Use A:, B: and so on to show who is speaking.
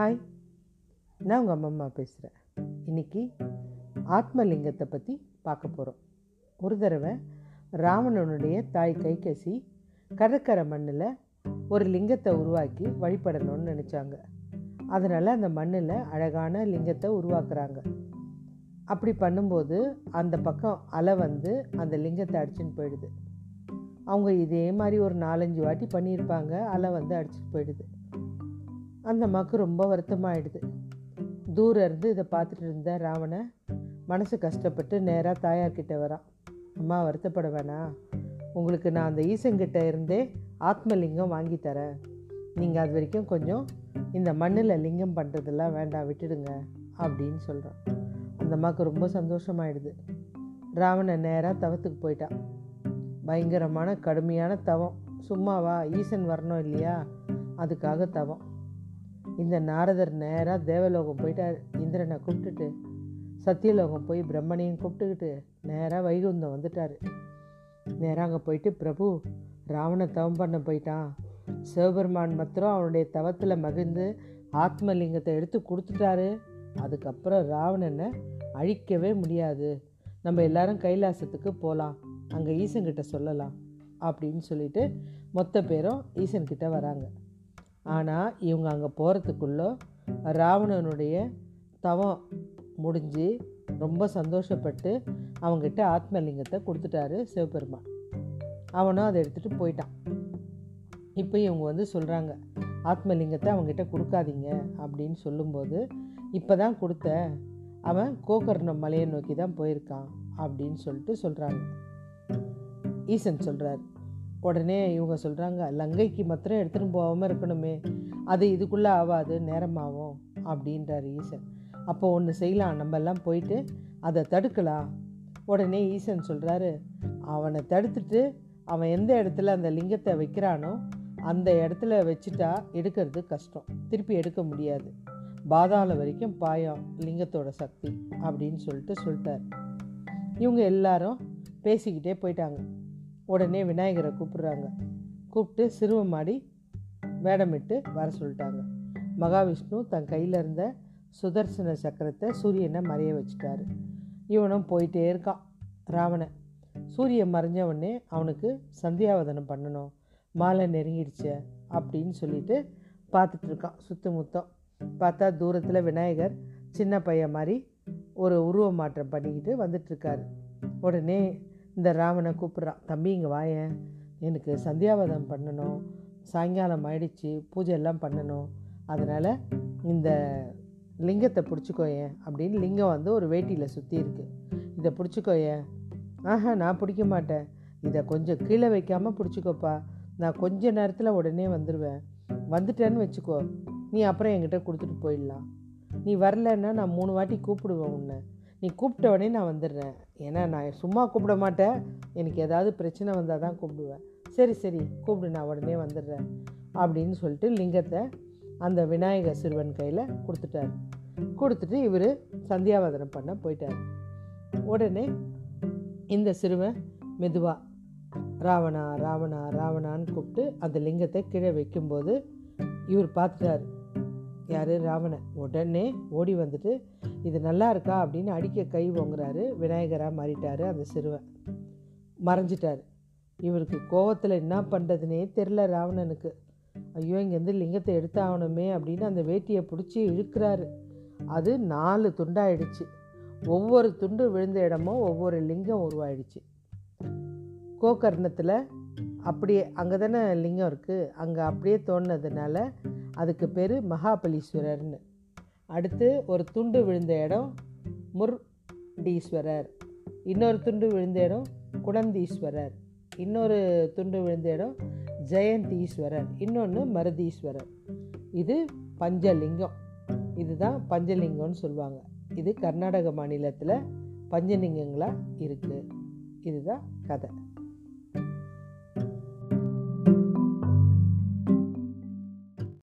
A: Hi நான் உங்கள் அம்மா பேசுகிறேன் இன்றைக்கி ஆத்மலிங்கத்தை பற்றி பார்க்க போகிறோம் ஒரு தடவை ராவணனுடைய தாய் கைகசி கடற்கரை மண்ணில் ஒரு லிங்கத்தை உருவாக்கி வழிபடணும்னு நினச்சாங்க. அதனால் அந்த மண்ணில் அழகான லிங்கத்தை உருவாக்குறாங்க. அப்படி பண்ணும்போது அந்த பக்கம் அலை வந்து அந்த லிங்கத்தை அடிச்சுன்னு போயிடுது. அவங்க இதே மாதிரி ஒரு நாலஞ்சு வாட்டி பண்ணியிருப்பாங்க. அலை வந்து அடிச்சுட்டு போயிடுது. அந்த அம்மாவுக்கு ரொம்ப வருத்தமாயிடுது. தூரம் இருந்து இதை பார்த்துட்டு இருந்த ராவணை மனசு கஷ்டப்பட்டு நேராக தாயார்கிட்ட வரான். அம்மா வருத்தப்பட வேணாம். உங்களுக்கு நான் அந்த ஈசங்கிட்ட இருந்தே ஆத்மலிங்கம் வாங்கி தரேன். நீங்கள் அது வரைக்கும் கொஞ்சம் இந்த மண்ணில் லிங்கம் பண்ணுறதெல்லாம் வேண்டாம் விட்டுடுங்க அப்படின்னு சொல்கிறான் அந்த அம்மாவுக்கு ரொம்ப சந்தோஷமாயிடுது. ராவணன் நேராக தவத்துக்கு போயிட்டான். பயங்கரமான கடுமையான தவம். சும்மாவா ஈசன் வரணும் இல்லையா? அதுக்காக தவம். இந்த நாரதர் நேராக தேவலோகம் போயிட்டார் இந்திரனை கூப்பிட்டுட்டு சத்தியலோகம் போய் பிரம்மனையும் கூப்பிட்டுக்கிட்டு நேராக வைகுந்தம் வந்துட்டார். நேராக அங்கே போயிட்டு பிரபு ராவண தவம் பண்ண போயிட்டான். சிவபெருமான் மாத்திரம் அவனுடைய தவத்தில் மகிழ்ந்து ஆத்மலிங்கத்தை எடுத்து கொடுத்துட்டாரு. அதுக்கப்புறம் ராவணனை அழிக்கவே முடியாது. நம்ம எல்லாரும் கைலாசத்துக்கு போகலாம் அங்கே ஈசன்கிட்ட சொல்லலாம். அப்படின்னு சொல்லிட்டு மொத்த பேரும் ஈசன்கிட்ட வராங்க. ஆனால் இவங்க அங்கே போகிறதுக்குள்ளே ராவணனுடைய தவம் முடிஞ்சு ரொம்ப சந்தோஷப்பட்டு அவங்ககிட்ட ஆத்மலிங்கத்தை கொடுத்துட்டாரு சிவபெருமான். அவனும் அதை எடுத்துகிட்டு போயிட்டான். இப்போ இவங்க வந்து சொல்கிறாங்க ஆத்மலிங்கத்தை அவங்ககிட்ட கொடுக்காதீங்க அப்படின்னு சொல்லும்போது இப்போ தான் கொடுத்த அவன் கோகர்ணம் மலையை நோக்கி தான் போயிருக்கான் அப்படின்னு சொல்லிட்டு சொல்கிறாங்க ஈசன் சொல்கிறார் உடனே இவங்க சொல்கிறாங்க லங்கைக்கு மாத்திரம் எடுத்துகிட்டு போகாமல் இருக்கணுமே. அது இதுக்குள்ளே ஆகாது நேரமாகும் அப்படின்றார் ஈசன். அப்போ ஒன்று செய்யலாம் நம்ம எல்லாம் போயிட்டு அதை தடுக்கலாம். உடனே ஈசன் சொல்கிறாரு அவனை தடுத்துட்டு அவன் எந்த இடத்துல அந்த லிங்கத்தை வைக்கிறானோ அந்த இடத்துல வச்சுட்டா எடுக்கிறது கஷ்டம். திருப்பி எடுக்க முடியாது. பாதாள வரைக்கும் பாயம் லிங்கத்தோட சக்தி அப்படின்னு சொல்லிட்டு சொல்லிட்டார். இவங்க எல்லாரும் பேசிக்கிட்டே போயிட்டாங்க. உடனே விநாயகரை கூப்பிடுறாங்க. கூப்பிட்டு சிறுவமாடி வேடமிட்டு வர சொல்லிட்டாங்க. மகாவிஷ்ணு தன் கையில் இருந்த சுதர்சன சக்கரத்தை சூரியனை மறைய வச்சுட்டாரு. இவனும் போயிட்டே இருக்கான் ராவணன். சூரியன் மறைஞ்ச உடனே அவனுக்கு சந்தியாவதனம் பண்ணணும் மாலை நெருங்கிடுச்ச அப்படின்னு சொல்லிட்டு பார்த்துட்டு இருக்கான் முத்தம். பார்த்தா தூரத்தில் விநாயகர் சின்ன பையன் மாதிரி ஒரு உருவ மாற்றம் பண்ணிக்கிட்டு வந்துட்டுருக்காரு உடனே இந்த ராவனை கூப்பிட்றான் தம்பி இங்கே வாயேன். எனக்கு சந்தியாவதம் பண்ணணும். சாயங்காலம் ஆயிடுச்சு பூஜை எல்லாம் பண்ணணும். அதனால் இந்த லிங்கத்தை பிடிச்சிக்கோயேன் அப்படின்னு லிங்கம் வந்து ஒரு வேட்டியில் சுற்றி இருக்கு. இதை பிடிச்சிக்கோயேன் ஆஹா நான் பிடிக்க மாட்டேன். இதை கொஞ்சம் கீழே வைக்காமல் பிடிச்சிக்கோப்பா. நான் கொஞ்ச நேரத்தில் உடனே வந்துடுவேன் வந்துட்டேன்னு வச்சுக்கோ. நீ அப்புறம் என்கிட்ட கொடுத்துட்டு போயிடலாம். நீ வரலன்னா நான் மூணு வாட்டி கூப்பிடுவேன் உன்னை. நீ கூப்பிட்ட உடனே நான் வந்துடுறேன். ஏன்னா நான் சும்மா கூப்பிட மாட்டேன். எனக்கு ஏதாவது பிரச்சனை வந்தால் தான் கூப்பிடுவேன். சரி சரி கூப்பிடு நான் உடனே வந்துடுறேன் அப்படின்னு சொல்லிட்டு லிங்கத்தை அந்த விநாயகர் சிறுவன் கையில் கொடுத்துட்டார். கொடுத்துட்டு இவர் சந்தியாவதனம் பண்ண போயிட்டார். உடனே இந்த சிறுவன் மெதுவாக ராவணா ராவணா ராவணான்னு கூப்பிட்டு அந்த லிங்கத்தை கீழே வைக்கும்போது இவர் பார்த்துட்டார் யார்? ராவணன். உடனே ஓடி வந்துட்டு இது நல்லா இருக்கா? அப்படின்னு அடிக்க கை ஓங்குறாரு. விநாயகராக மாறிட்டார் அந்த சிறுவன். மறைஞ்சிட்டார். இவருக்கு கோவத்தில் என்ன பண்ணுறதுனே தெரில ராவணனுக்கு. ஐயோ இங்கேருந்து லிங்கத்தை எடுத்தாகணுமே அப்படின்னு அந்த வேட்டியை பிடிச்சி இழுக்கிறாரு. அது நாலு துண்டாயிடுச்சு. ஒவ்வொரு துண்டு விழுந்த இடமும் ஒவ்வொரு லிங்கம் உருவாயிடுச்சு. கோகர்ணத்தில் அப்படியே அங்கே தானே லிங்கம் இருக்குது அங்கே அப்படியே தோணுனதுனால அதுக்கு பேர் மகாபலீஸ்வரர்னு. அடுத்து ஒரு துண்டு விழுந்த இடம் முர்டீஸ்வரர். இன்னொரு துண்டு விழுந்த இடம் குடந்தீஸ்வரர் இன்னொரு துண்டு விழுந்த இடம் ஜெயந்தீஸ்வரர். இன்னொன்று மருதீஸ்வரர். இது பஞ்சலிங்கம். இதுதான் பஞ்சலிங்கம்னு சொல்லுவாங்க. இது கர்நாடக மாநிலத்தில் பஞ்சலிங்கங்களாக இருக்குது இதுதான் கதை.